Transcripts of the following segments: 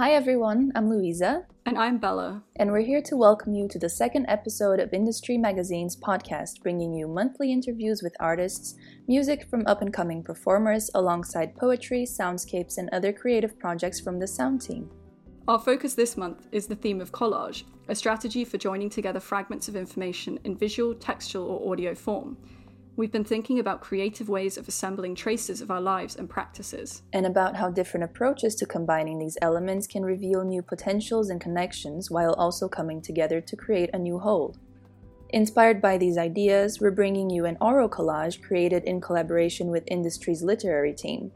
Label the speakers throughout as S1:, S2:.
S1: Hi everyone, I'm Louisa.
S2: And I'm Bella.
S1: And we're here to welcome you to the second episode of Industry Magazine's podcast, bringing you monthly interviews with artists, music from up and coming performers, alongside poetry, soundscapes, and other creative projects from the sound team.
S2: Our focus this month is the theme of collage, a strategy for joining together fragments of information in visual, textual, or audio form We've been thinking about creative ways of assembling traces of our lives and practices.
S1: And about how different approaches to combining these elements can reveal new potentials and connections while also coming together to create a new whole. Inspired by these ideas, we're bringing you an oral collage created in collaboration with Industry's literary team.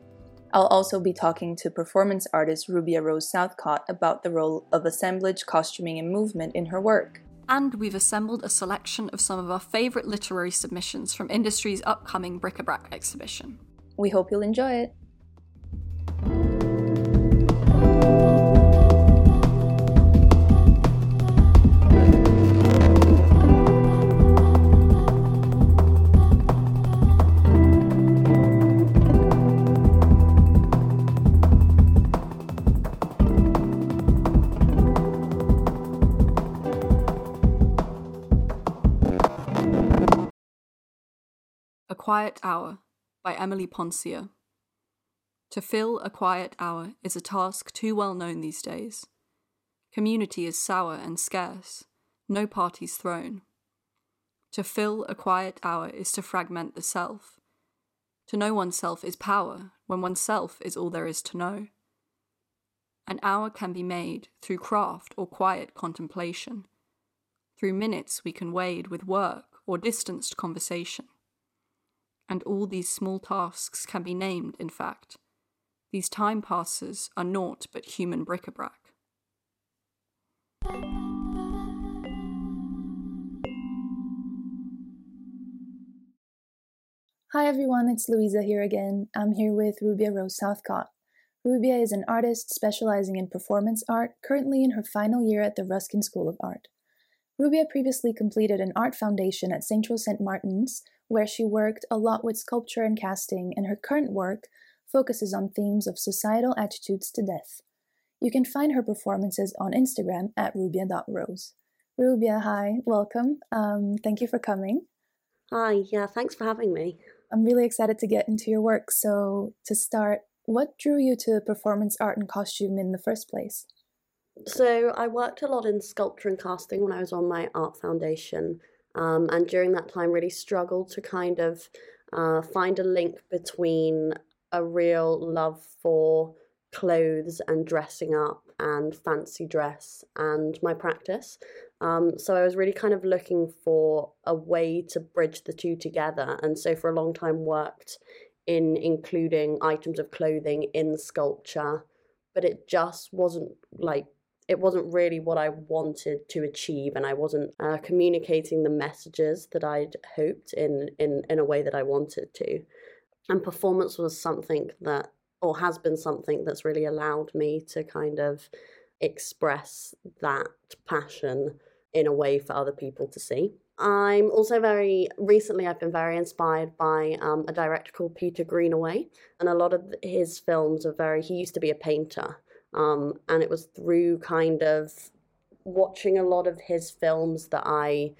S1: I'll also be talking to performance artist Rubia Rose Southcott about the role of assemblage, costuming, and movement in her work
S2: and we've assembled a selection of some of our favourite literary submissions from industry's upcoming bric-a-brac exhibition.
S1: We hope you'll enjoy it.
S2: Quiet Hour by Emily Poncia. To fill a quiet hour is a task too well known these days. Community is sour and scarce, no parties thrown. To fill a quiet hour is to fragment the self. To know oneself is power when oneself is all there is to know. An hour can be made through craft or quiet contemplation. Through minutes we can wade with work or distanced conversation and all these small tasks can be named, in fact. These time passes are naught but human bric a brac.
S1: Hi everyone, it's Louisa here again. I'm here with Rubia Rose Southcott. Rubia is an artist specializing in performance art, currently in her final year at the Ruskin School of Art. Rubia previously completed an art foundation at Central St. Martin's where she worked a lot with sculpture and casting, and her current work focuses on themes of societal attitudes to death. You can find her performances on Instagram at rubia.rose. Rubia, hi, welcome. Um, thank you for coming.
S3: Hi, yeah, thanks for having me.
S1: I'm really excited to get into your work. So, to start, what drew you to performance art and costume in the first place?
S3: So, I worked a lot in sculpture and casting when I was on my art foundation. Um, and during that time, really struggled to kind of uh, find a link between a real love for clothes and dressing up and fancy dress and my practice. Um, so I was really kind of looking for a way to bridge the two together. And so for a long time worked in including items of clothing in sculpture, but it just wasn't like it wasn't really what I wanted to achieve, and I wasn't uh, communicating the messages that I'd hoped in, in in a way that I wanted to. And performance was something that, or has been something that's really allowed me to kind of express that passion in a way for other people to see. I'm also very recently I've been very inspired by um, a director called Peter Greenaway, and a lot of his films are very. He used to be a painter, um, and it was through kind of watching a lot of his films that I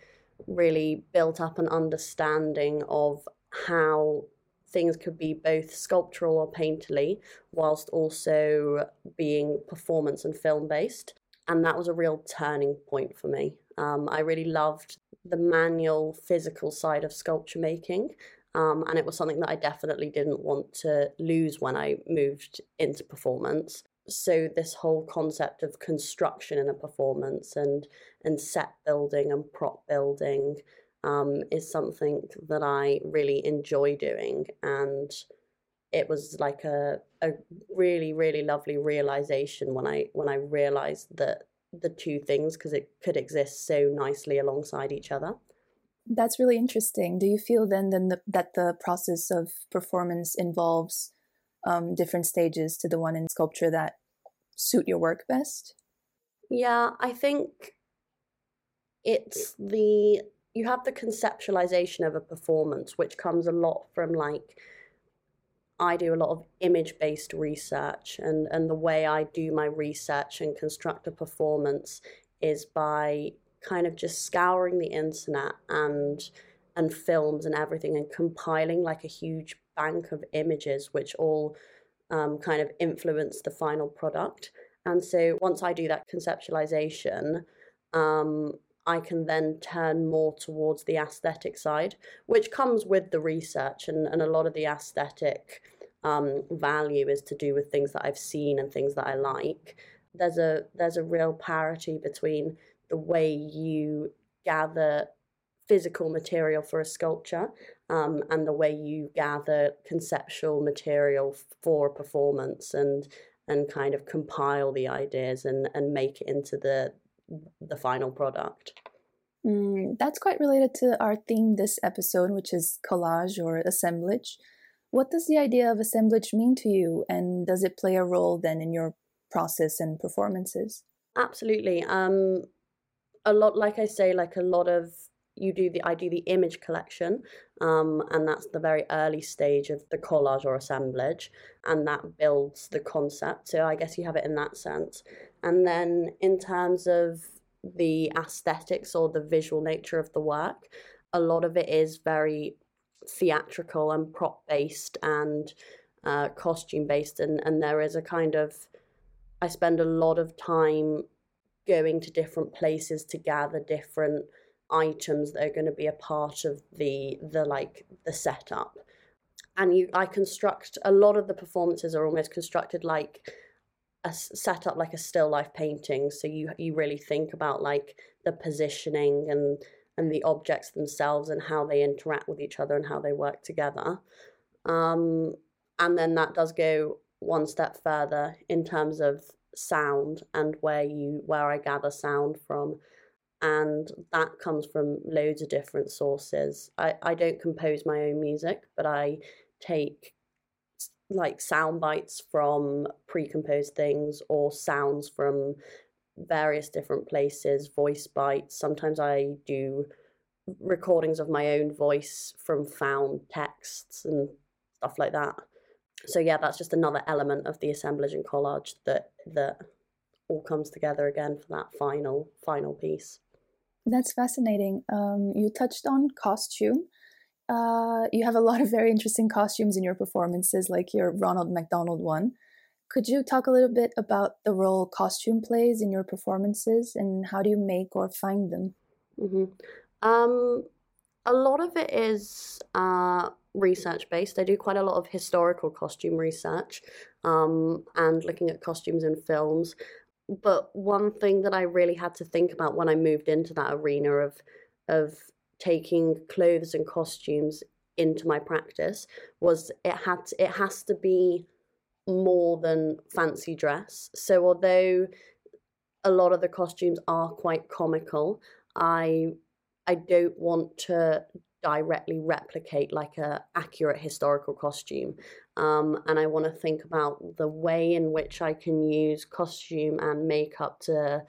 S3: really built up an understanding of how things could be both sculptural or painterly, whilst also being performance and film based. And that was a real turning point for me. Um, I really loved the manual, physical side of sculpture making. Um, and it was something that I definitely didn't want to lose when I moved into performance so this whole concept of construction in a performance and and set building and prop building um, is something that I really enjoy doing and it was like a a really really lovely realization when I when I realized that the two things because it could exist so nicely alongside each other.
S1: That's really interesting. Do you feel then, then the, that the process of performance involves um, different stages to the one in sculpture that suit your work best?
S3: Yeah, I think it's the you have the conceptualization of a performance, which comes a lot from like I do a lot of image based research, and, and the way I do my research and construct a performance is by kind of just scouring the internet and and films and everything and compiling like a huge bank of images which all um, kind of influence the final product. And so once i do that conceptualization um, i can then turn more towards the aesthetic side which comes with the research and, and a lot of the aesthetic um, value is to do with things that i've seen and things that i like. There's a there's a real parity between the way you gather physical material for a sculpture um, and the way you gather conceptual material for a performance and and kind of compile the ideas and, and make it into the the final product.
S4: Mm, that's quite related to our theme this episode, which is collage or assemblage. What does the idea of assemblage mean to you, and does it play a role then in your process and performances?
S3: Absolutely. Um, a lot, like I say, like a lot of you do the I do the image collection, um, and that's the very early stage of the collage or assemblage, and that builds the concept. So I guess you have it in that sense. And then in terms of the aesthetics or the visual nature of the work, a lot of it is very theatrical and prop based and uh, costume based, and and there is a kind of I spend a lot of time going to different places to gather different items that are going to be a part of the the like the setup. And you i construct a lot of the performances are almost constructed like a setup like a still life painting. So you you really think about like the positioning and and the objects themselves and how they interact with each other and how they work together. Um and then that does go one step further in terms of sound and where you where I gather sound from and that comes from loads of different sources. I, I don't compose my own music, but I take like sound bites from pre-composed things or sounds from various different places, voice bites. Sometimes I do recordings of my own voice from found texts and stuff like that so yeah, that's just another element of the assemblage and collage that that all comes together again for that final final piece.
S4: That's fascinating. Um, you touched on costume. Uh, you have a lot of very interesting costumes in your performances, like your Ronald McDonald one. Could you talk a little bit about the role costume plays in your performances, and how do you make or find them?
S3: Mm-hmm. Um, a lot of it is uh, research based. I do quite a lot of historical costume research um, and looking at costumes in films. But one thing that I really had to think about when I moved into that arena of of taking clothes and costumes into my practice was it had to, it has to be more than fancy dress. So although a lot of the costumes are quite comical, I I don't want to directly replicate like a accurate historical costume um, and i want to think about the way in which i can use costume and makeup to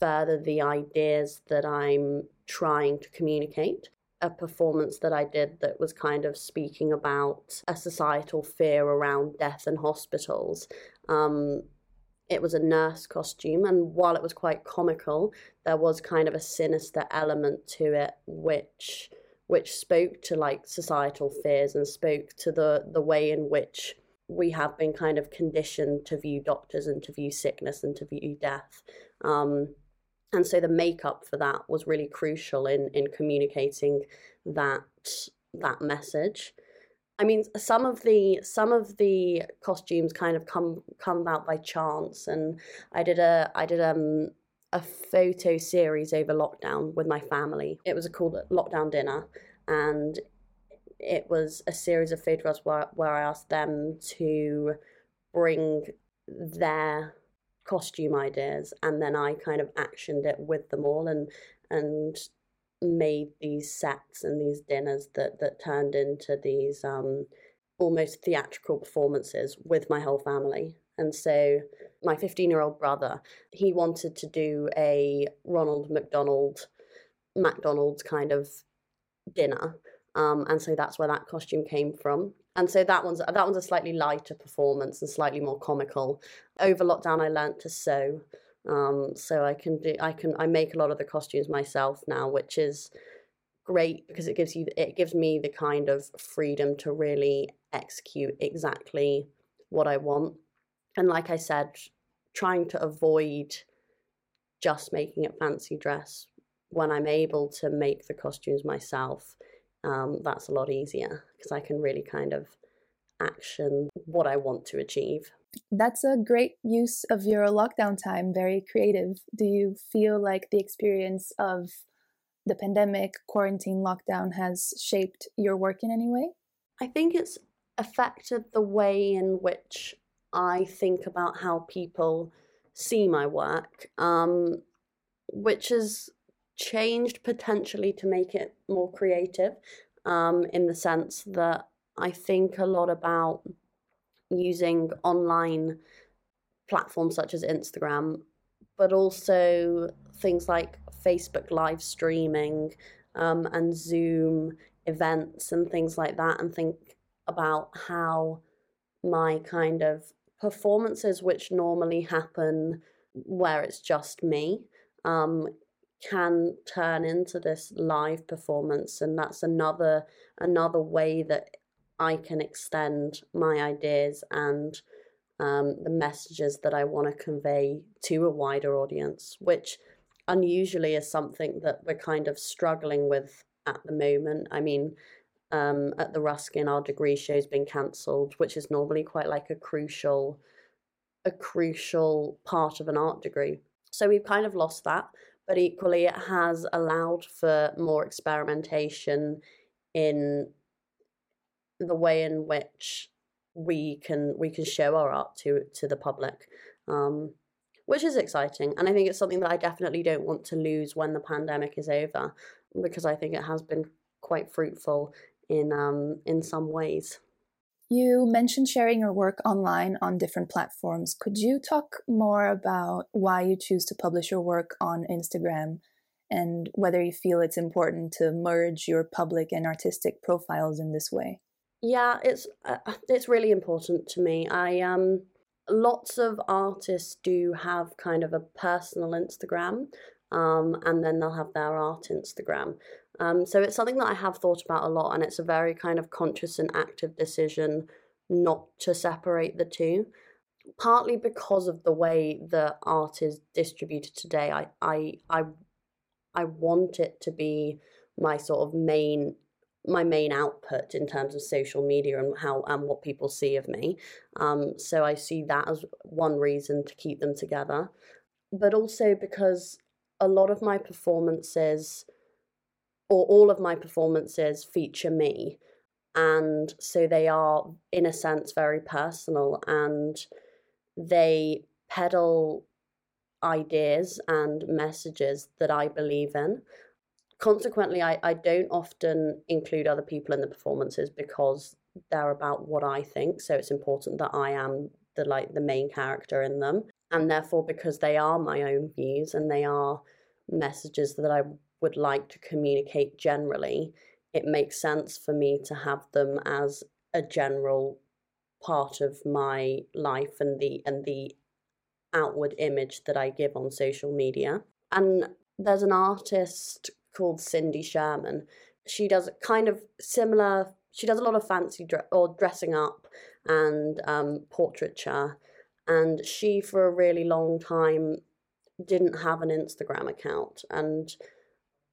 S3: further the ideas that i'm trying to communicate. A performance that i did that was kind of speaking about a societal fear around death and hospitals. Um, it was a nurse costume and while it was quite comical there was kind of a sinister element to it which which spoke to like societal fears and spoke to the the way in which we have been kind of conditioned to view doctors and to view sickness and to view death. Um, and so the makeup for that was really crucial in in communicating that that message. I mean, some of the some of the costumes kind of come come about by chance, and I did a I did um a photo series over lockdown with my family. It was a called Lockdown Dinner, and it was a series of photographs where, where I asked them to bring their costume ideas, and then I kind of actioned it with them all, and and made these sets and these dinners that that turned into these um, almost theatrical performances with my whole family. And so my 15 year old brother, he wanted to do a Ronald McDonald, McDonald's kind of dinner. Um, and so that's where that costume came from. And so that one's that one's a slightly lighter performance and slightly more comical. Over lockdown, I learnt to sew, um, so I can do I can I make a lot of the costumes myself now, which is great because it gives you it gives me the kind of freedom to really execute exactly what I want. And like I said, trying to avoid just making it fancy dress when I'm able to make the costumes myself, um, that's a lot easier because I can really kind of action what I want to achieve.
S4: That's a great use of your lockdown time, very creative. Do you feel like the experience of the pandemic, quarantine, lockdown has shaped your work in any way?
S3: I think it's affected the way in which I think about how people see my work, um, which has changed potentially to make it more creative um, in the sense that I think a lot about using online platforms such as Instagram, but also things like Facebook live streaming um, and Zoom events and things like that, and think about how my kind of performances, which normally happen where it's just me, um, can turn into this live performance, and that's another another way that I can extend my ideas and um, the messages that I want to convey to a wider audience, which unusually is something that we're kind of struggling with at the moment. I mean, um, at the Ruskin, our degree show's been cancelled, which is normally quite like a crucial, a crucial part of an art degree. So we've kind of lost that, but equally it has allowed for more experimentation in the way in which we can we can show our art to to the public um, which is exciting and i think it's something that i definitely don't want to lose when the pandemic is over because i think it has been quite fruitful in um in some ways
S4: you mentioned sharing your work online on different platforms could you talk more about why you choose to publish your work on instagram and whether you feel it's important to merge your public and artistic profiles in this way
S3: yeah, it's uh, it's really important to me. I um lots of artists do have kind of a personal Instagram, um, and then they'll have their art Instagram. Um, so it's something that I have thought about a lot, and it's a very kind of conscious and active decision not to separate the two. Partly because of the way the art is distributed today, I I I I want it to be my sort of main my main output in terms of social media and how and what people see of me. Um, so I see that as one reason to keep them together, but also because a lot of my performances, or all of my performances, feature me, and so they are in a sense very personal and they peddle ideas and messages that I believe in consequently I, I don't often include other people in the performances because they're about what I think. So it's important that I am the like the main character in them. And therefore because they are my own views and they are messages that I would like to communicate generally, it makes sense for me to have them as a general part of my life and the and the outward image that I give on social media. And there's an artist called Cindy Sherman. She does kind of similar. She does a lot of fancy dre- or dressing up and um, portraiture, and she for a really long time didn't have an Instagram account. And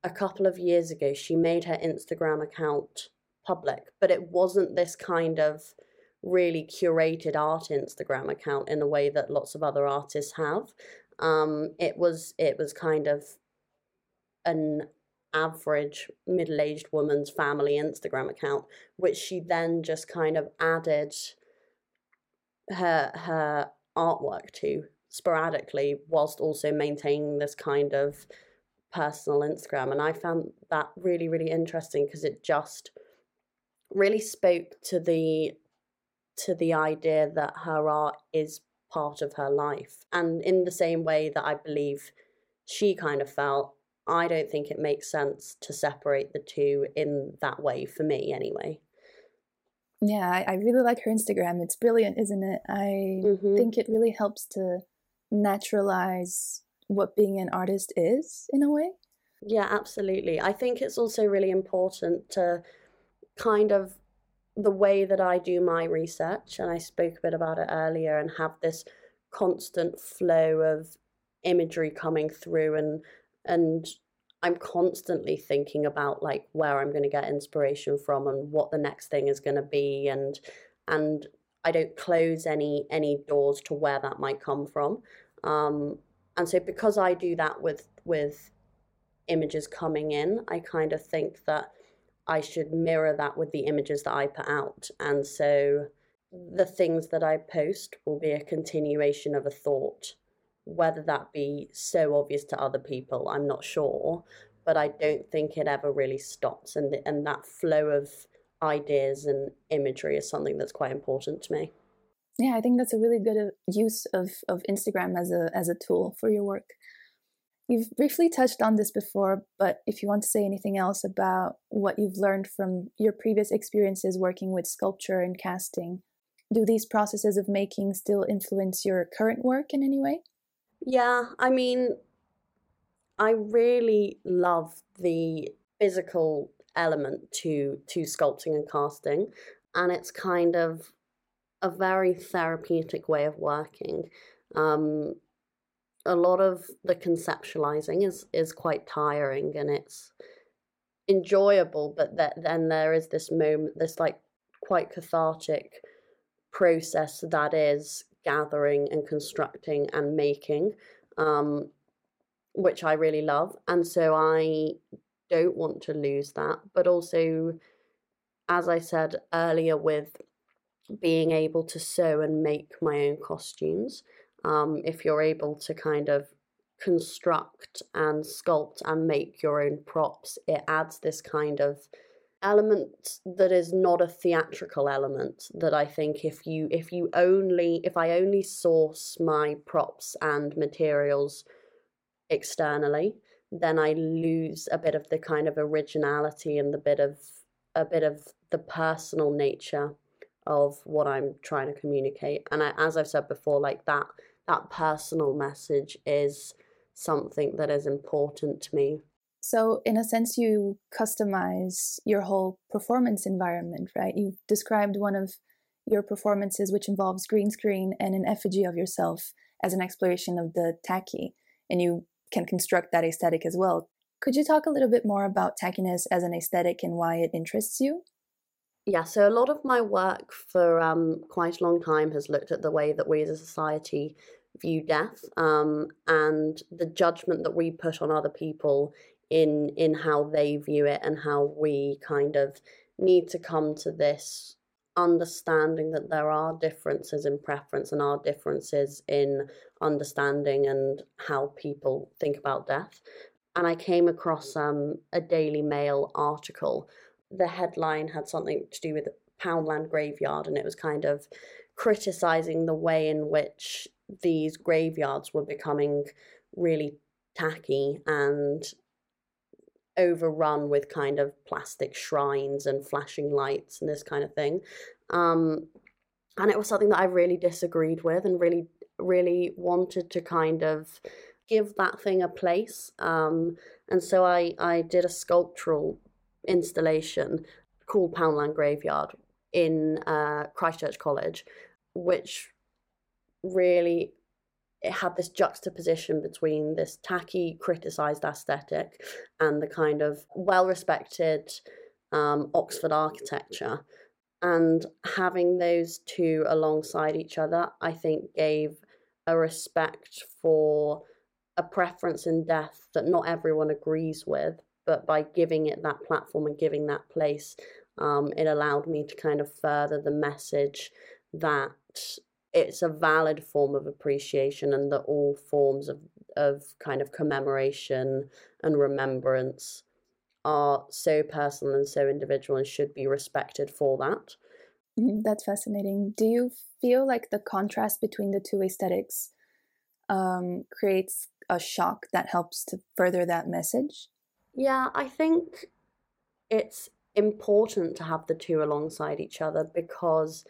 S3: a couple of years ago, she made her Instagram account public, but it wasn't this kind of really curated art Instagram account in a way that lots of other artists have. Um, it was it was kind of an average middle aged woman's family Instagram account, which she then just kind of added her her artwork to sporadically whilst also maintaining this kind of personal Instagram. And I found that really, really interesting because it just really spoke to the to the idea that her art is part of her life. And in the same way that I believe she kind of felt I don't think it makes sense to separate the two in that way for me, anyway.
S1: Yeah, I, I really like her Instagram. It's brilliant, isn't it? I mm-hmm. think it really helps to naturalize what being an artist is in a way.
S3: Yeah, absolutely. I think it's also really important to kind of the way that I do my research, and I spoke a bit about it earlier, and have this constant flow of imagery coming through and and I'm constantly thinking about like where I'm going to get inspiration from and what the next thing is going to be and and I don't close any any doors to where that might come from. Um, and so because I do that with with images coming in, I kind of think that I should mirror that with the images that I put out. And so the things that I post will be a continuation of a thought whether that be so obvious to other people, I'm not sure, but I don't think it ever really stops. And, and that flow of ideas and imagery is something that's quite important to me.
S1: Yeah, I think that's a really good uh, use of, of Instagram as a as a tool for your work. You've briefly touched on this before, but if you want to say anything else about what you've learned from your previous experiences working with sculpture and casting, do these processes of making still influence your current work in any way?
S3: Yeah, I mean, I really love the physical element to to sculpting and casting, and it's kind of a very therapeutic way of working. Um, a lot of the conceptualizing is is quite tiring, and it's enjoyable, but that then there is this moment, this like quite cathartic process that is gathering and constructing and making, um, which I really love. And so I don't want to lose that. But also, as I said earlier, with being able to sew and make my own costumes, um, if you're able to kind of construct and sculpt and make your own props, it adds this kind of element that is not a theatrical element that I think if you if you only if I only source my props and materials externally then I lose a bit of the kind of originality and the bit of a bit of the personal nature of what I'm trying to communicate and I, as I've said before like that that personal message is something that is important to me
S1: so, in a sense, you customize your whole performance environment, right? You've described one of your performances, which involves green screen and an effigy of yourself as an exploration of the tacky, and you can construct that aesthetic as well. Could you talk a little bit more about tackiness as an aesthetic and why it interests you?
S3: Yeah, so a lot of my work for um, quite a long time has looked at the way that we as a society view death um, and the judgment that we put on other people in in how they view it and how we kind of need to come to this understanding that there are differences in preference and are differences in understanding and how people think about death. And I came across um, a Daily Mail article. The headline had something to do with Poundland Graveyard, and it was kind of criticizing the way in which these graveyards were becoming really tacky and overrun with kind of plastic shrines and flashing lights and this kind of thing. Um, and it was something that I really disagreed with and really, really wanted to kind of give that thing a place. Um, and so I, I did a sculptural installation called Poundland Graveyard in uh, Christchurch College, which really it had this juxtaposition between this tacky, criticized aesthetic and the kind of well respected um, Oxford architecture. And having those two alongside each other, I think, gave a respect for a preference in death that not everyone agrees with. But by giving it that platform and giving that place, um, it allowed me to kind of further the message that it's a valid form of appreciation and that all forms of, of kind of commemoration and remembrance are so personal and so individual and should be respected for that.
S1: Mm-hmm, that's fascinating. Do you feel like the contrast between the two aesthetics um, creates
S4: a shock that helps to further that message?
S3: Yeah, I think it's important to have the two alongside each other because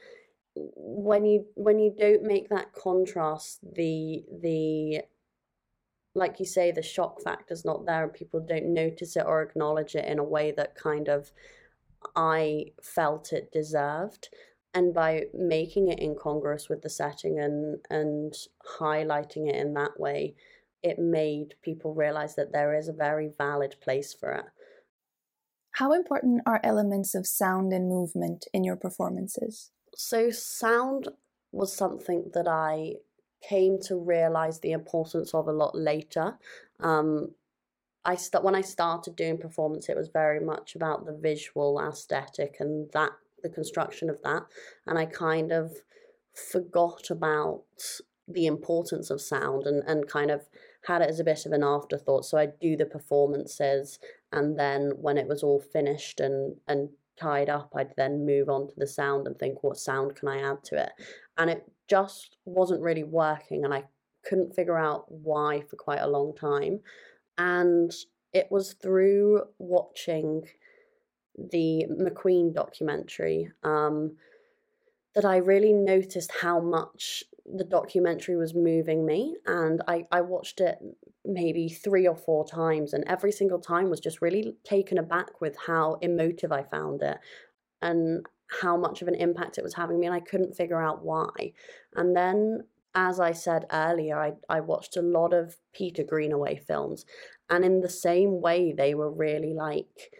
S3: when you when you don't make that contrast the the like you say the shock factor's not there and people don't notice it or acknowledge it in a way that kind of i felt it deserved. And by making it incongruous with the setting and and highlighting it in that way it made people realize that there is a very valid place for it
S4: how important are elements of sound and movement in your performances?
S3: So, sound was something that I came to realize the importance of a lot later. Um, I st- when I started doing performance, it was very much about the visual aesthetic and that the construction of that, and I kind of forgot about the importance of sound and, and kind of had it as a bit of an afterthought. So I'd do the performances and then when it was all finished and and tied up i'd then move on to the sound and think what sound can i add to it and it just wasn't really working and i couldn't figure out why for quite a long time and it was through watching the mcqueen documentary um, that i really noticed how much the documentary was moving me and I, I watched it maybe three or four times and every single time was just really taken aback with how emotive I found it and how much of an impact it was having me and I couldn't figure out why. And then as I said earlier, I, I watched a lot of Peter Greenaway films and in the same way they were really like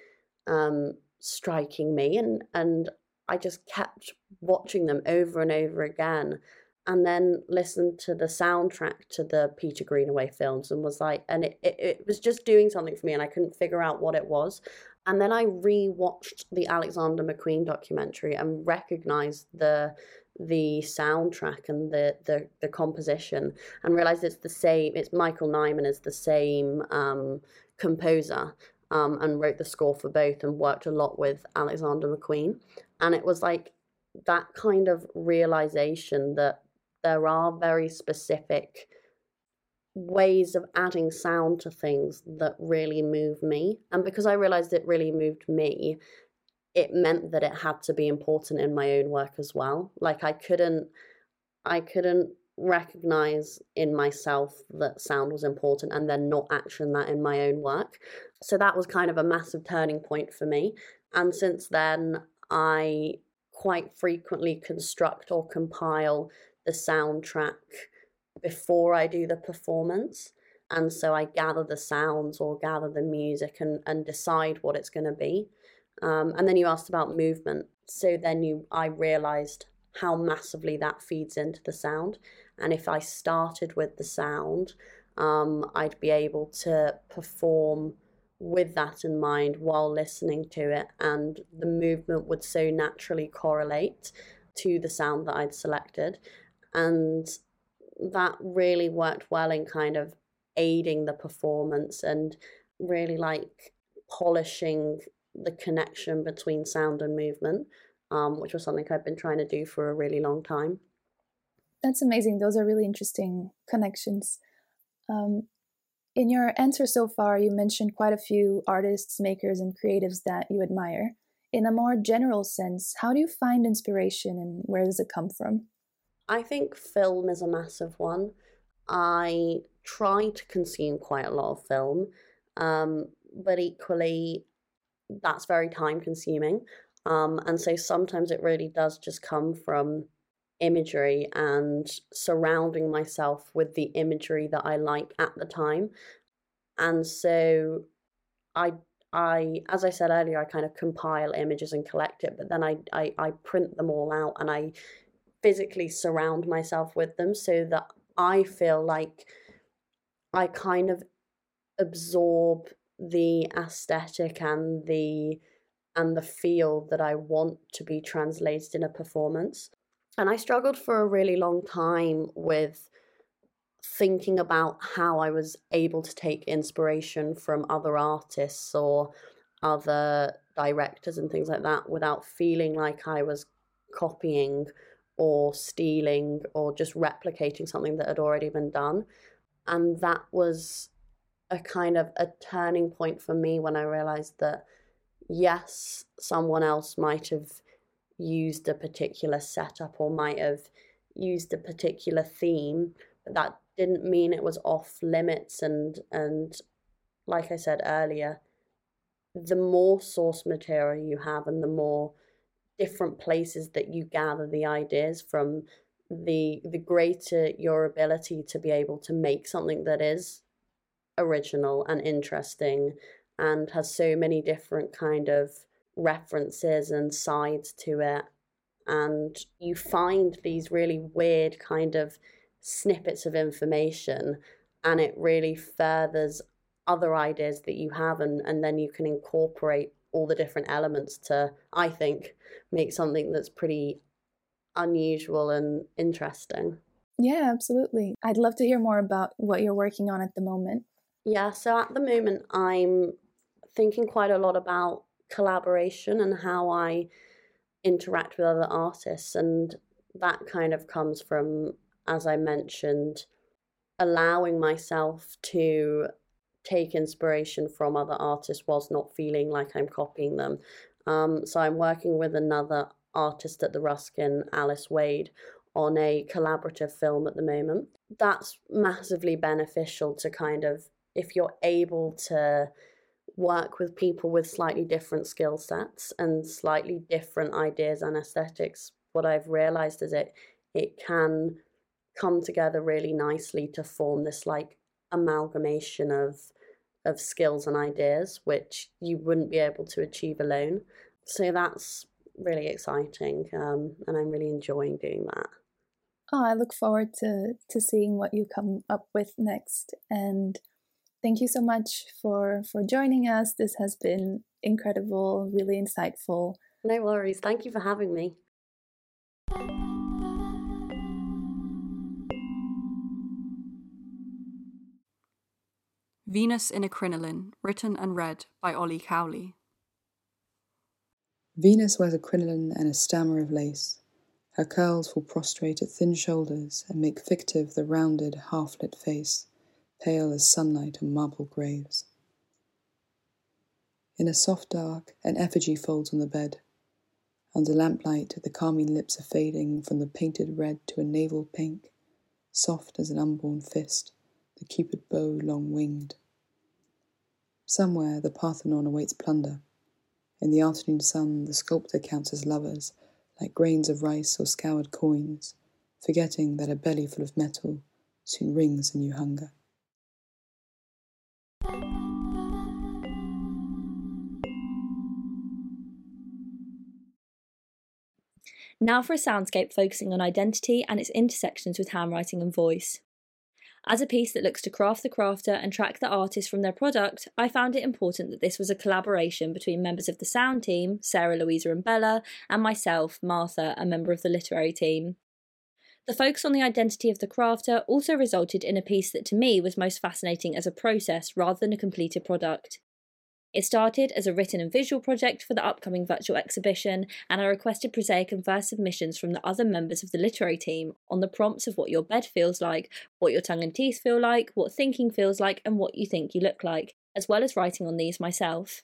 S3: um striking me and and I just kept watching them over and over again and then listened to the soundtrack to the Peter Greenaway films and was like, and it, it, it was just doing something for me and I couldn't figure out what it was. And then I rewatched the Alexander McQueen documentary and recognized the the soundtrack and the, the, the composition and realized it's the same, it's Michael Nyman is the same um, composer um, and wrote the score for both and worked a lot with Alexander McQueen. And it was like that kind of realization that there are very specific ways of adding sound to things that really move me. And because I realized it really moved me, it meant that it had to be important in my own work as well. Like I couldn't I couldn't recognize in myself that sound was important and then not action that in my own work. So that was kind of a massive turning point for me. And since then I quite frequently construct or compile the soundtrack before I do the performance. And so I gather the sounds or gather the music and, and decide what it's going to be. Um, and then you asked about movement. So then you, I realized how massively that feeds into the sound. And if I started with the sound, um, I'd be able to perform with that in mind while listening to it, and the movement would so naturally correlate to the sound that I'd selected and that really worked well in kind of aiding the performance and really like polishing the connection between sound and movement, um, which was something I've been trying to do for a really long time.
S4: That's amazing. Those are really interesting connections. Um, in your answer so far, you mentioned quite a few artists, makers, and creatives that you admire. In a more general sense, how do you find inspiration and where does it come from?
S3: I think film is a massive one. I try to consume quite a lot of film, um, but equally, that's very time consuming. Um, and so sometimes it really does just come from imagery and surrounding myself with the imagery that I like at the time. And so I I as I said earlier, I kind of compile images and collect it, but then I, I, I print them all out and I physically surround myself with them so that I feel like I kind of absorb the aesthetic and the and the feel that I want to be translated in a performance. And I struggled for a really long time with thinking about how I was able to take inspiration from other artists or other directors and things like that without feeling like I was copying or stealing or just replicating something that had already been done. And that was a kind of a turning point for me when I realized that, yes, someone else might have used a particular setup or might have used a particular theme, but that didn't mean it was off limits and and like I said earlier, the more source material you have and the more different places that you gather the ideas from the the greater your ability to be able to make something that is original and interesting and has so many different kind of references and sides to it. And you find these really weird kind of snippets of information and it really furthers other ideas that you have and, and then you can incorporate all the different elements to i think make something that's pretty unusual and interesting.
S4: Yeah absolutely. I'd love to hear more about what you're working on at the moment.
S3: Yeah so at the moment i'm thinking quite a lot about collaboration and how i interact with other artists and that kind of comes from as i mentioned allowing myself to take inspiration from other artists whilst not feeling like I'm copying them. Um, so I'm working with another artist at the Ruskin, Alice Wade, on a collaborative film at the moment. That's massively beneficial to kind of, if you're able to work with people with slightly different skill sets and slightly different ideas and aesthetics, what I've realized is it it can come together really nicely to form this like amalgamation of of skills and ideas which you wouldn't be able to achieve alone. So that's really exciting, um, and I'm really enjoying doing that.
S4: Oh, I look forward to to seeing what you come up with next. And thank you so much for for joining us. This has been incredible, really insightful.
S3: No worries. Thank you for having me.
S2: Venus in a Crinoline, written and read by Ollie Cowley.
S5: Venus wears a crinoline and a stammer of lace. Her curls fall prostrate at thin shoulders and make fictive the rounded, half lit face, pale as sunlight on marble graves. In a soft dark, an effigy folds on the bed. Under lamplight, the carmine lips are fading from the painted red to a navel pink, soft as an unborn fist the cupid bow long winged. Somewhere the Parthenon awaits plunder. In the afternoon sun, the sculptor counts his lovers, like grains of rice or scoured coins, forgetting that a belly full of metal soon rings a new hunger.
S6: Now for a soundscape focusing on identity and its intersections with handwriting and voice. As a piece that looks to craft the crafter and track the artist from their product, I found it important that this was a collaboration between members of the sound team, Sarah, Louisa, and Bella, and myself, Martha, a member of the literary team. The focus on the identity of the crafter also resulted in a piece that to me was most fascinating as a process rather than a completed product. It started as a written and visual project for the upcoming virtual exhibition, and I requested prosaic and verse submissions from the other members of the literary team on the prompts of what your bed feels like, what your tongue and teeth feel like, what thinking feels like, and what you think you look like, as well as writing on these myself.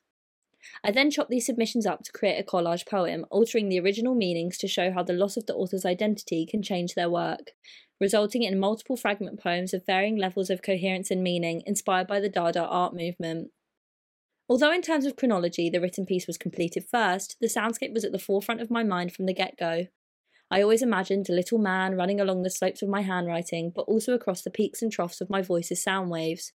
S6: I then chopped these submissions up to create a collage poem, altering the original meanings to show how the loss of the author's identity can change their work, resulting in multiple fragment poems of varying levels of coherence and meaning inspired by the Dada art movement. Although, in terms of chronology, the written piece was completed first, the soundscape was at the forefront of my mind from the get go. I always imagined a little man running along the slopes of my handwriting, but also across the peaks and troughs of my voice's sound waves.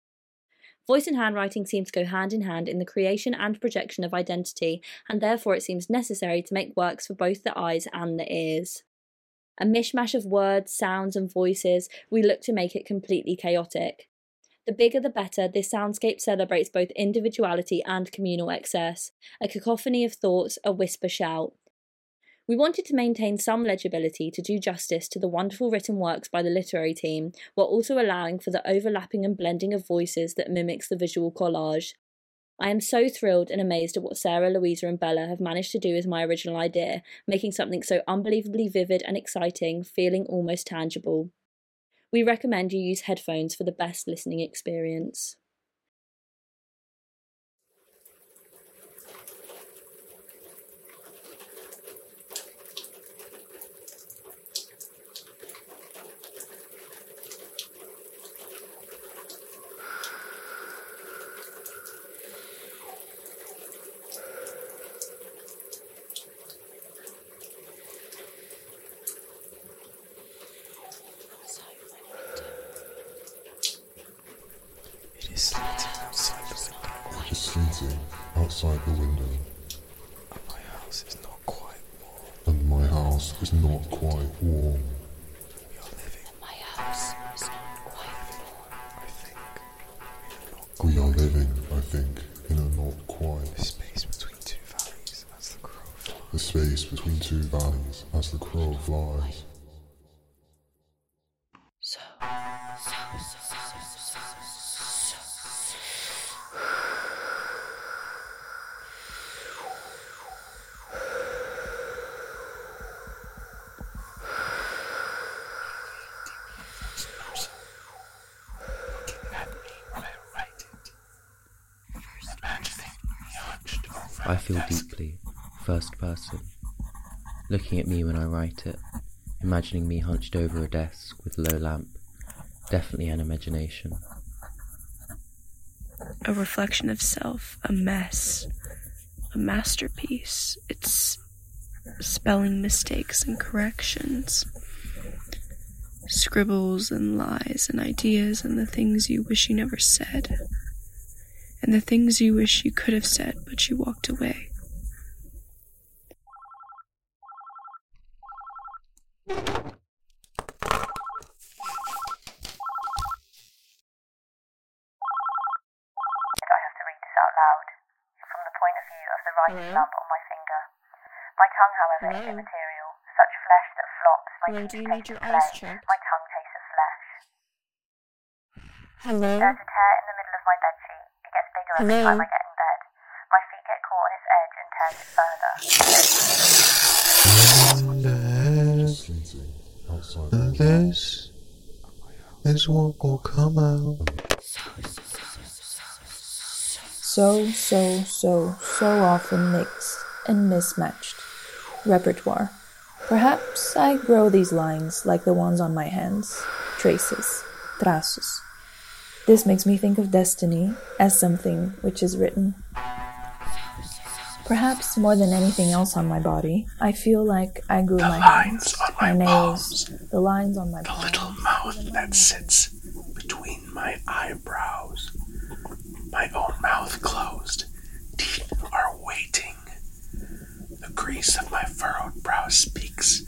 S6: Voice and handwriting seem to go hand in hand in the creation and projection of identity, and therefore it seems necessary to make works for both the eyes and the ears. A mishmash of words, sounds, and voices, we look to make it completely chaotic. The bigger the better, this soundscape celebrates both individuality and communal excess, a cacophony of thoughts, a whisper shout. We wanted to maintain some legibility to do justice to the wonderful written works by the literary team, while also allowing for the overlapping and blending of voices that mimics the visual collage. I am so thrilled and amazed at what Sarah, Louisa, and Bella have managed to do with my original idea, making something so unbelievably vivid and exciting, feeling almost tangible.
S7: We recommend you use headphones for the best listening experience.
S8: Is not quite warm. We are living. My house is not quite warm. I think.
S9: We are living, I think, in a not quite.
S8: The space between two valleys as the crow flies.
S9: The space between two valleys as the crow flies.
S10: Looking at me when I write it, imagining me hunched over a desk with low lamp, definitely an imagination.
S11: a reflection of self, a mess, a masterpiece. It's spelling mistakes and corrections, scribbles and lies and ideas and the things you wish you never said, and the things you wish you could have said but you walked away.
S12: I have to read this out loud, from the point of view of the writing lamp on my finger. My tongue, however, is immaterial, such flesh that flops. My
S11: Hello,
S12: teeth
S11: do you
S12: taste
S11: need your
S12: of
S11: eyes
S12: clay.
S11: checked?
S12: My tongue tastes of flesh.
S11: Hello?
S12: There's a tear in the middle of my bed sheet. It gets bigger every
S11: Hello?
S12: time I get in bed. My feet get caught on its edge and tears it further.
S9: Sleeting outside the window.
S8: This is what will come out.
S1: So, so, so, so often mixed and mismatched. Repertoire. Perhaps I grow these lines like the ones on my hands. Traces. Traços. This makes me think of destiny as something which is written. Perhaps more than anything else on my body, I feel like I grew
S8: The
S1: my
S8: lines
S1: hands,
S8: on my
S1: nails,
S8: palms.
S1: the lines on my
S8: The
S1: palms,
S8: little mouth that sits between my eyebrows. My own mouth closed. Teeth are waiting. The crease of my furrowed brow speaks,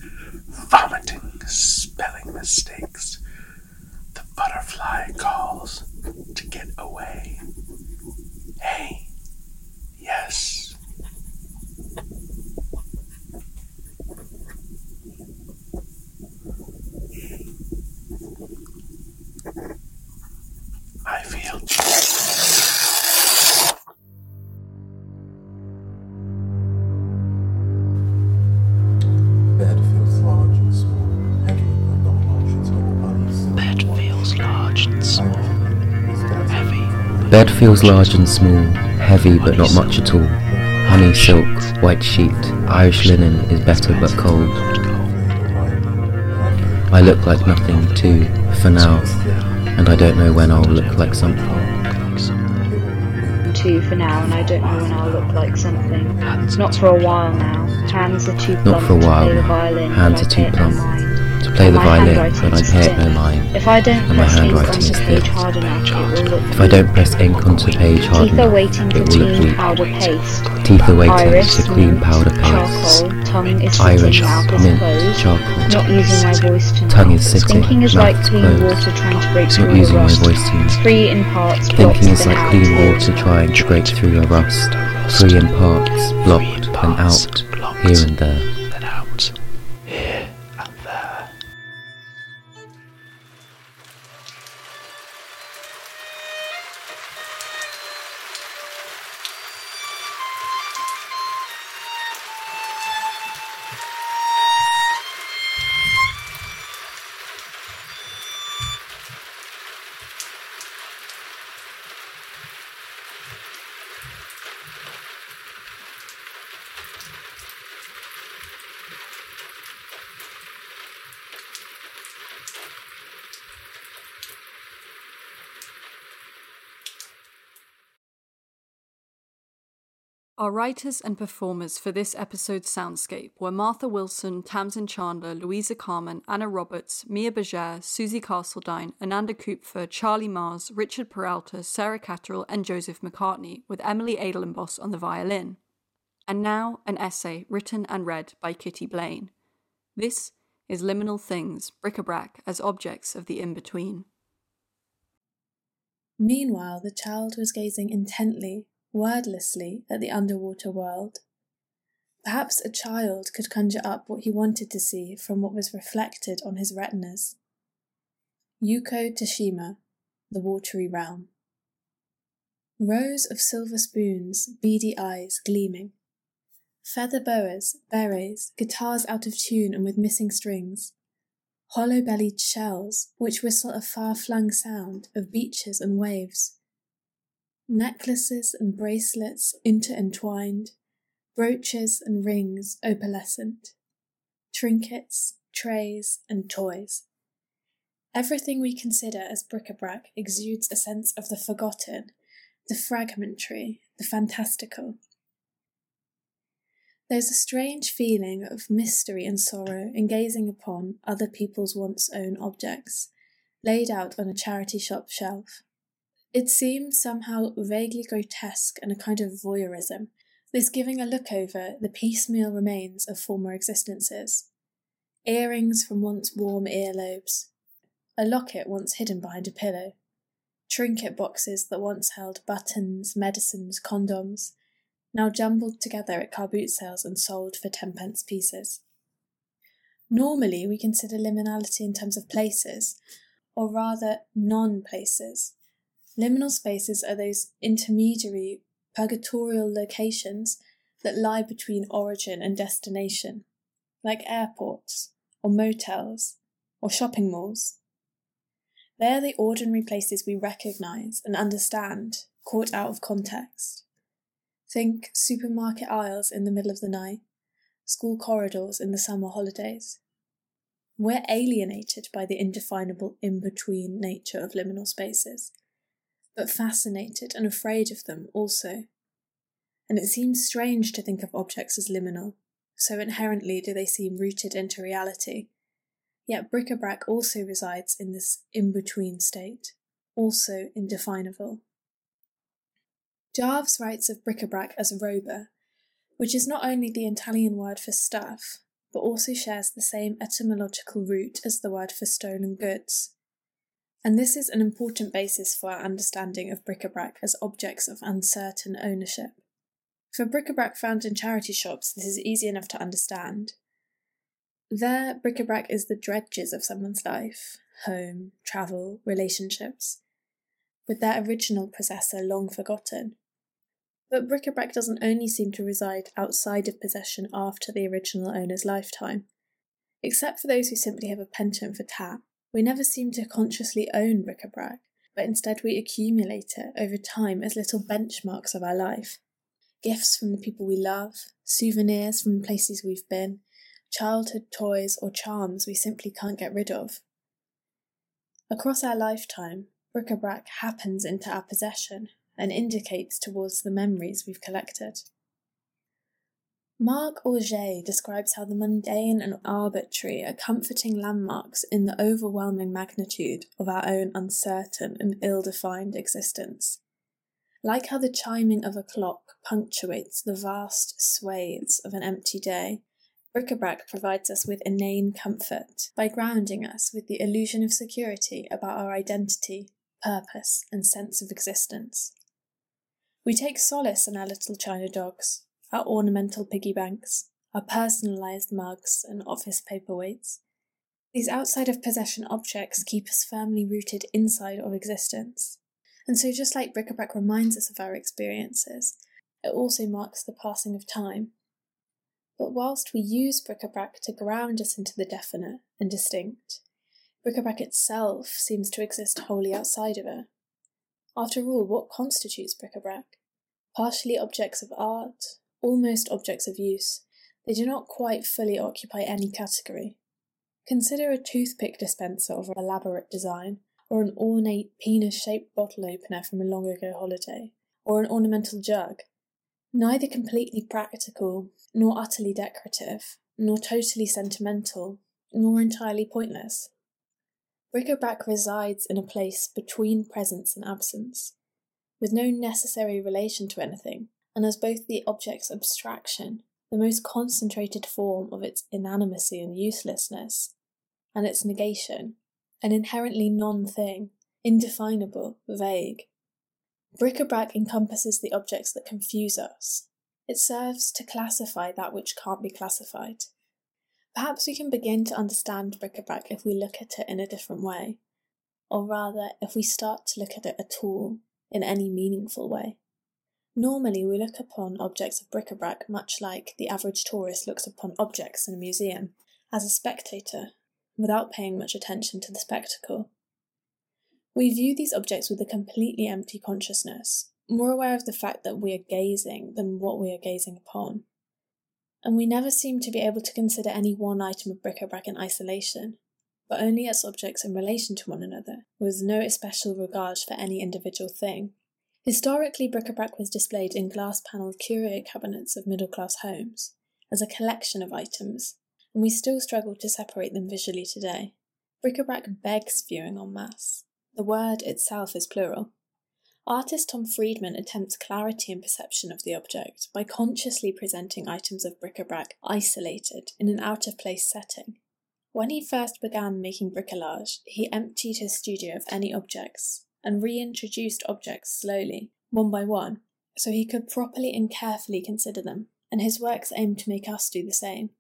S8: vomiting spelling mistakes. The butterfly calls to get away. Hey, yes.
S9: Bed feels large and small, heavy but not much at all. Honey silk, white sheet,
S10: Irish linen is better but cold. I look like nothing too, for now, and I don't know when I'll look like something.
S13: too for now, and I don't know when I'll look like something. Not for a while now. Hands are too plump Not
S10: for a
S13: to
S10: while
S13: play the
S10: now.
S13: violin.
S10: Hands are too
S13: pay it no
S10: plump. To play the violin, but I it no mind.
S13: If I don't
S10: And my handwriting is
S13: page
S10: thin.
S13: hard enough, it will look
S10: If I don't press ink onto page hard enough, it will look
S13: clean
S10: weak.
S13: powder paste.
S10: Teeth are waiting to clean powder paste.
S13: charcoal, tongue is
S10: Irish,
S13: sitting, mouth is
S10: mint, charcoal.
S13: Not using my voice tonight.
S10: Tongue is sitting,
S13: Thinking is like clean water trying to break
S10: Not
S13: through
S10: using
S13: your
S10: my
S13: rust.
S10: voice tonight.
S13: Free in parts,
S10: Thinking is like clean water trying to break through your rust. Free in parts, blocked and out, here and there.
S2: Our writers and performers for this episode's soundscape were Martha Wilson, Tamsin Chandler, Louisa Carmen, Anna Roberts, Mia Berger, Susie Castledine, Ananda Kupfer, Charlie Mars, Richard Peralta, Sarah Catterall, and Joseph McCartney, with Emily Adelenboss on the violin. And now, an essay written and read by Kitty Blaine. This is Liminal Things, bric-a-brac as objects of the in-between.
S4: Meanwhile, the child was gazing intently wordlessly at the underwater world. Perhaps a child could conjure up what he wanted to see from what was reflected on his retinas. Yuko Tsushima, The Watery Realm. Rows of silver spoons, beady eyes gleaming. Feather boas, berets, guitars out of tune and with missing strings. Hollow bellied shells, which whistle a far flung sound of beaches and waves necklaces and bracelets interentwined, brooches and rings opalescent, trinkets, trays, and toys. Everything we consider as bric-a-brac exudes a sense of the forgotten, the fragmentary, the fantastical. There's a strange feeling of mystery and sorrow in gazing upon other people's once own objects, laid out on a charity shop shelf. It seemed somehow vaguely grotesque and a kind of voyeurism, this giving a look over the piecemeal remains of former existences. Earrings from once warm earlobes, a locket once hidden behind a pillow, trinket boxes that once held buttons, medicines, condoms, now jumbled together at car boot sales and sold for tenpence pieces. Normally, we consider liminality in terms of places, or rather non places, Liminal spaces are those intermediary purgatorial locations that lie between origin and destination, like airports, or motels, or shopping malls. They are the ordinary places we recognize and understand, caught out of context. Think supermarket aisles in the middle of the night, school corridors in the summer holidays. We're alienated by the indefinable in between nature of liminal spaces but fascinated and afraid of them also. And it seems strange to think of objects as liminal, so inherently do they seem rooted into reality. Yet bric a brac also resides in this in between state, also indefinable. Jarves writes of bric a brac as roba, which is not only the Italian word for stuff, but also shares the same etymological root as the word for stolen goods and this is an important basis for our understanding of bric-a-brac as objects of uncertain ownership. For bric-a-brac found in charity shops, this is easy enough to understand. There, bric-a-brac is the dredges of someone's life, home, travel, relationships, with their original possessor long forgotten. But bric-a-brac doesn't only seem to reside outside of possession after the original owner's lifetime. Except for those who simply have a penchant for tap, we never seem to consciously own bric a brac, but instead we accumulate it over time as little benchmarks of our life. Gifts from the people we love, souvenirs from the places we've been, childhood toys or charms we simply can't get rid of. Across our lifetime, bric a brac happens into our possession and indicates towards the memories we've collected. Marc Augé describes how the mundane and arbitrary are comforting landmarks in the overwhelming magnitude of our own uncertain and ill defined existence. Like how the chiming of a clock punctuates the vast swathes of an empty day, bric a brac provides us with inane comfort by grounding us with the illusion of security about our identity, purpose, and sense of existence. We take solace in our little china dogs, our ornamental piggy banks, our personalised mugs and office paperweights. These outside of possession objects keep us firmly rooted inside of existence. And so, just like bric a brac reminds us of our experiences, it also marks the passing of time. But whilst we use bric a brac to ground us into the definite and distinct, bric a brac itself seems to exist wholly outside of it. After all, what constitutes bric a brac? Partially objects of art, almost objects of use, they do not quite fully occupy any category. Consider a toothpick dispenser of elaborate design, or an ornate penis shaped bottle opener from a long ago holiday, or an ornamental jug. Neither completely practical, nor utterly decorative, nor totally sentimental, nor entirely pointless. Bric-a-brac resides in a place between presence and absence, with no necessary relation to anything, and as both the object's abstraction, the most concentrated form of its inanimacy and uselessness, and its negation, an inherently non thing, indefinable, vague. Bric-a-brac encompasses the objects that confuse us. It serves to classify that which can't be classified. Perhaps we can begin to understand bric-a-brac if we look at it in a different way, or rather, if we start to look at it at all in any meaningful way. Normally, we look upon objects of bric-a-brac much like the average tourist looks upon objects in a museum, as a spectator, without paying much attention to the spectacle. We view these objects with a completely empty consciousness, more aware of the fact that we are gazing than what we are gazing upon. And we never seem to be able to consider any one item of bric-a-brac in isolation, but only as objects in relation to one another, with no especial regard for any individual thing. Historically, bric-a-brac was displayed in glass-panelled curio cabinets of middle-class homes, as a collection of items, and we still struggle to separate them visually today. Bric-a-brac begs viewing en masse. The word itself is plural. Artist Tom Friedman attempts clarity and perception of the object by consciously presenting items of bric-a-brac isolated in an out-of-place setting. When he first began making bricolage, he emptied his studio of any objects and reintroduced objects slowly, one by one, so he could properly and carefully consider them, and his works aim to make us do the same,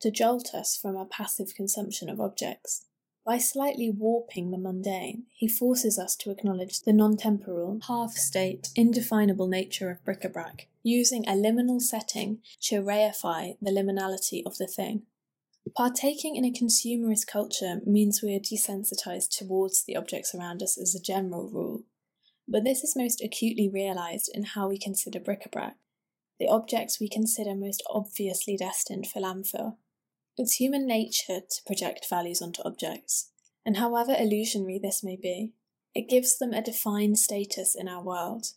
S4: to jolt us from our passive consumption of objects. By slightly warping the mundane, he forces us to acknowledge the non temporal, half state, indefinable nature of bric a brac, using a liminal setting to reify the liminality of the thing. Partaking in a consumerist culture means we are desensitized towards the objects around us as a general rule, but this is most acutely realized in how we consider bric a brac, the objects we consider most obviously destined for landfill. It's human nature to project values onto objects, and however illusionary this may be, it gives them a defined status in our world.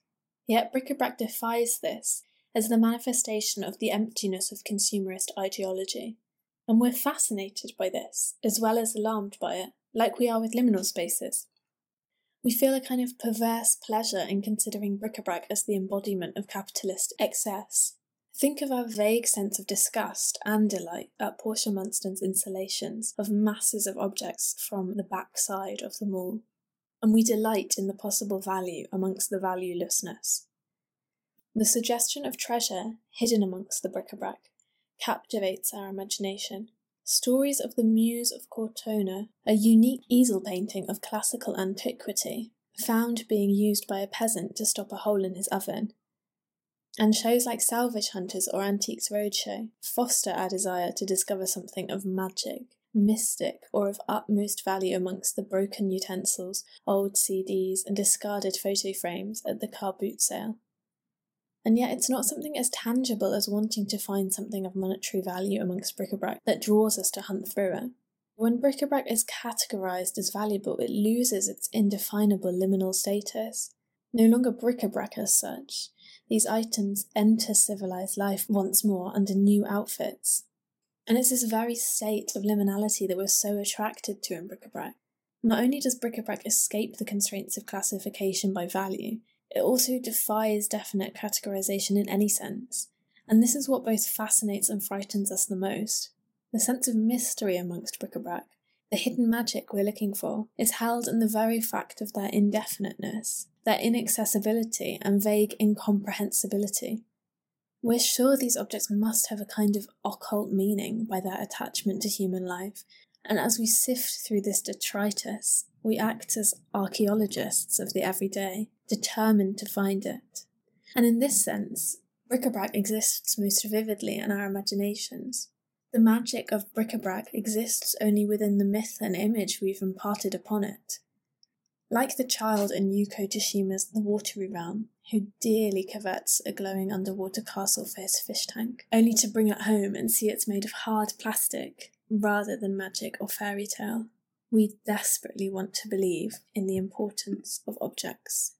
S4: Yet bric-a-brac defies this as the manifestation of the emptiness of consumerist ideology, and we're fascinated by this, as well as alarmed by it, like we are with liminal spaces. We feel a kind of perverse pleasure in considering bric-a-brac as the embodiment of capitalist excess, Think of our vague sense of disgust and delight at Portia Munson's installations of masses of objects from the backside of the mall, and we delight in the possible value amongst the valuelessness. The suggestion of treasure hidden amongst the bric-a-brac captivates our imagination. Stories of the Muse of Cortona, a unique easel painting of classical antiquity, found being used by a peasant to stop a hole in his oven, and shows like Salvage Hunters or Antiques Roadshow foster our desire to discover something of magic, mystic, or of utmost value amongst the broken utensils, old CDs, and discarded photo frames at the car boot sale. And yet, it's not something as tangible as wanting to find something of monetary value amongst bric a brac that draws us to hunt through it. When bric a brac is categorized as valuable, it loses its indefinable liminal status. No longer bric a brac as such, these items enter civilized life once more under new outfits. And it's this very state of liminality that we're so attracted to in bric-a-brac. Not only does bric-a-brac escape the constraints of classification by value, it also defies definite categorization in any sense. And this is what both fascinates and frightens us the most. The sense of mystery amongst bric-a-brac, the hidden magic we're looking for, is held in the very fact of their indefiniteness, their inaccessibility and vague incomprehensibility. We're sure these objects must have a kind of occult meaning by their attachment to human life, and as we sift through this detritus, we act as archaeologists of the everyday, determined to find it. And in this sense, bric-a-brac exists most vividly in our imaginations. The magic of bric-a-brac exists only within the myth and image we've imparted upon it. Like the child in Yuko Tsushima's The Watery Realm, who dearly covets a glowing underwater castle for his fish tank, only to bring it home and see it's made of hard plastic rather than magic or fairy tale, we desperately want to believe in the importance of objects.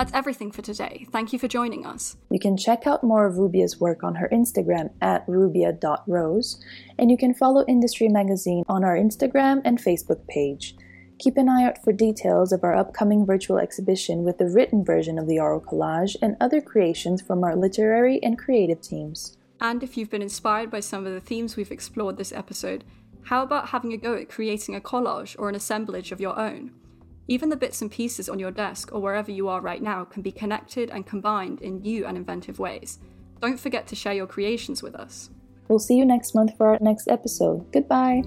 S2: That's everything for today. Thank you for joining us.
S1: You can check out more of Rubia's work on her Instagram at rubia.rose, and you can follow Industry Magazine on our Instagram and Facebook page. Keep an eye out for details of our upcoming virtual exhibition with the written version of the oral collage and other creations from our literary and creative teams.
S2: And if you've been inspired by some of the themes we've explored this episode, how about having a go at creating a collage or an assemblage of your own? Even the bits and pieces on your desk or wherever you are right now can be connected and combined in new and inventive ways. Don't forget to share your creations with us.
S1: We'll see you next month for our next episode. Goodbye.